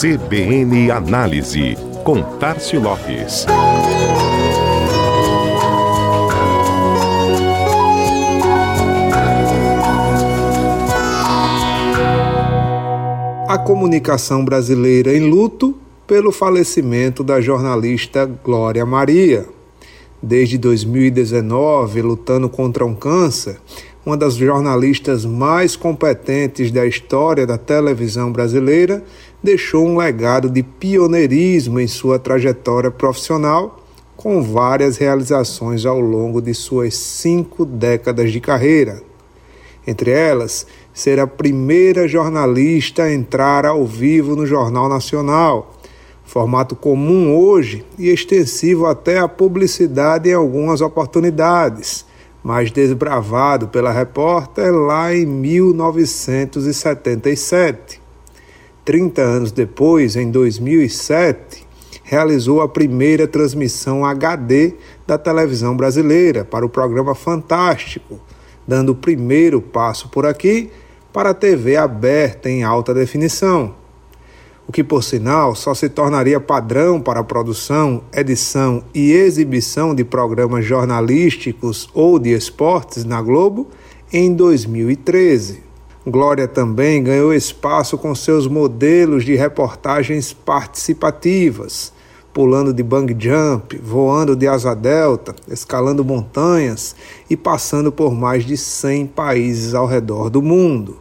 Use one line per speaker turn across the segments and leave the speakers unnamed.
CBN Análise, com Tarcio Lopes.
A comunicação brasileira em luto pelo falecimento da jornalista Glória Maria. Desde 2019, lutando contra um câncer, uma das jornalistas mais competentes da história da televisão brasileira, deixou um legado de pioneirismo em sua trajetória profissional, com várias realizações ao longo de suas cinco décadas de carreira. Entre elas, ser a primeira jornalista a entrar ao vivo no Jornal Nacional, formato comum hoje e extensivo até a publicidade em algumas oportunidades mas desbravado pela repórter lá em 1977. Trinta anos depois, em 2007, realizou a primeira transmissão HD da televisão brasileira para o programa Fantástico, dando o primeiro passo por aqui para a TV aberta em alta definição o que, por sinal, só se tornaria padrão para a produção, edição e exibição de programas jornalísticos ou de esportes na Globo em 2013. Glória também ganhou espaço com seus modelos de reportagens participativas, pulando de bang jump, voando de asa delta, escalando montanhas e passando por mais de 100 países ao redor do mundo.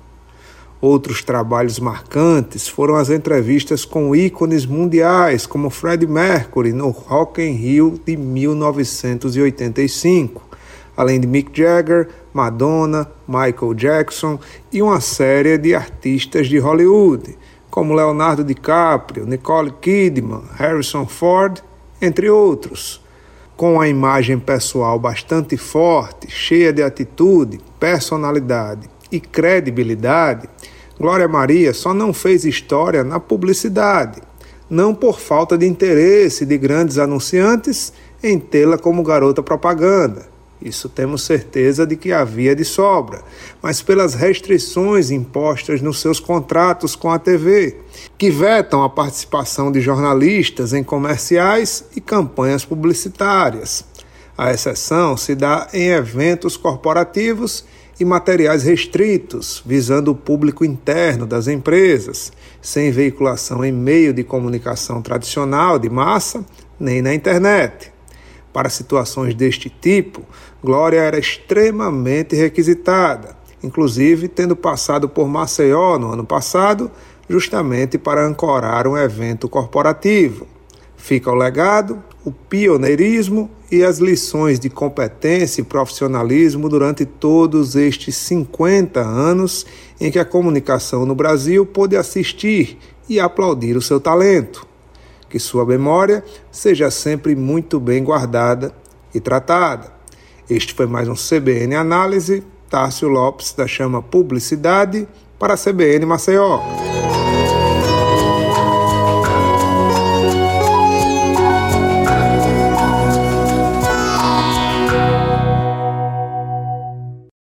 Outros trabalhos marcantes foram as entrevistas com ícones mundiais como Freddie Mercury no Rock in Rio de 1985, além de Mick Jagger, Madonna, Michael Jackson e uma série de artistas de Hollywood, como Leonardo DiCaprio, Nicole Kidman, Harrison Ford, entre outros. Com a imagem pessoal bastante forte, cheia de atitude, personalidade e credibilidade, Glória Maria só não fez história na publicidade, não por falta de interesse de grandes anunciantes em tê-la como garota propaganda. Isso temos certeza de que havia de sobra, mas pelas restrições impostas nos seus contratos com a TV, que vetam a participação de jornalistas em comerciais e campanhas publicitárias. A exceção se dá em eventos corporativos e materiais restritos, visando o público interno das empresas, sem veiculação em meio de comunicação tradicional de massa, nem na internet. Para situações deste tipo, Glória era extremamente requisitada, inclusive tendo passado por Maceió no ano passado, justamente para ancorar um evento corporativo. Fica o legado, o pioneirismo e as lições de competência e profissionalismo durante todos estes 50 anos em que a comunicação no Brasil pôde assistir e aplaudir o seu talento. Que sua memória seja sempre muito bem guardada e tratada. Este foi mais um CBN Análise. Tássio Lopes da Chama Publicidade para a CBN Maceió.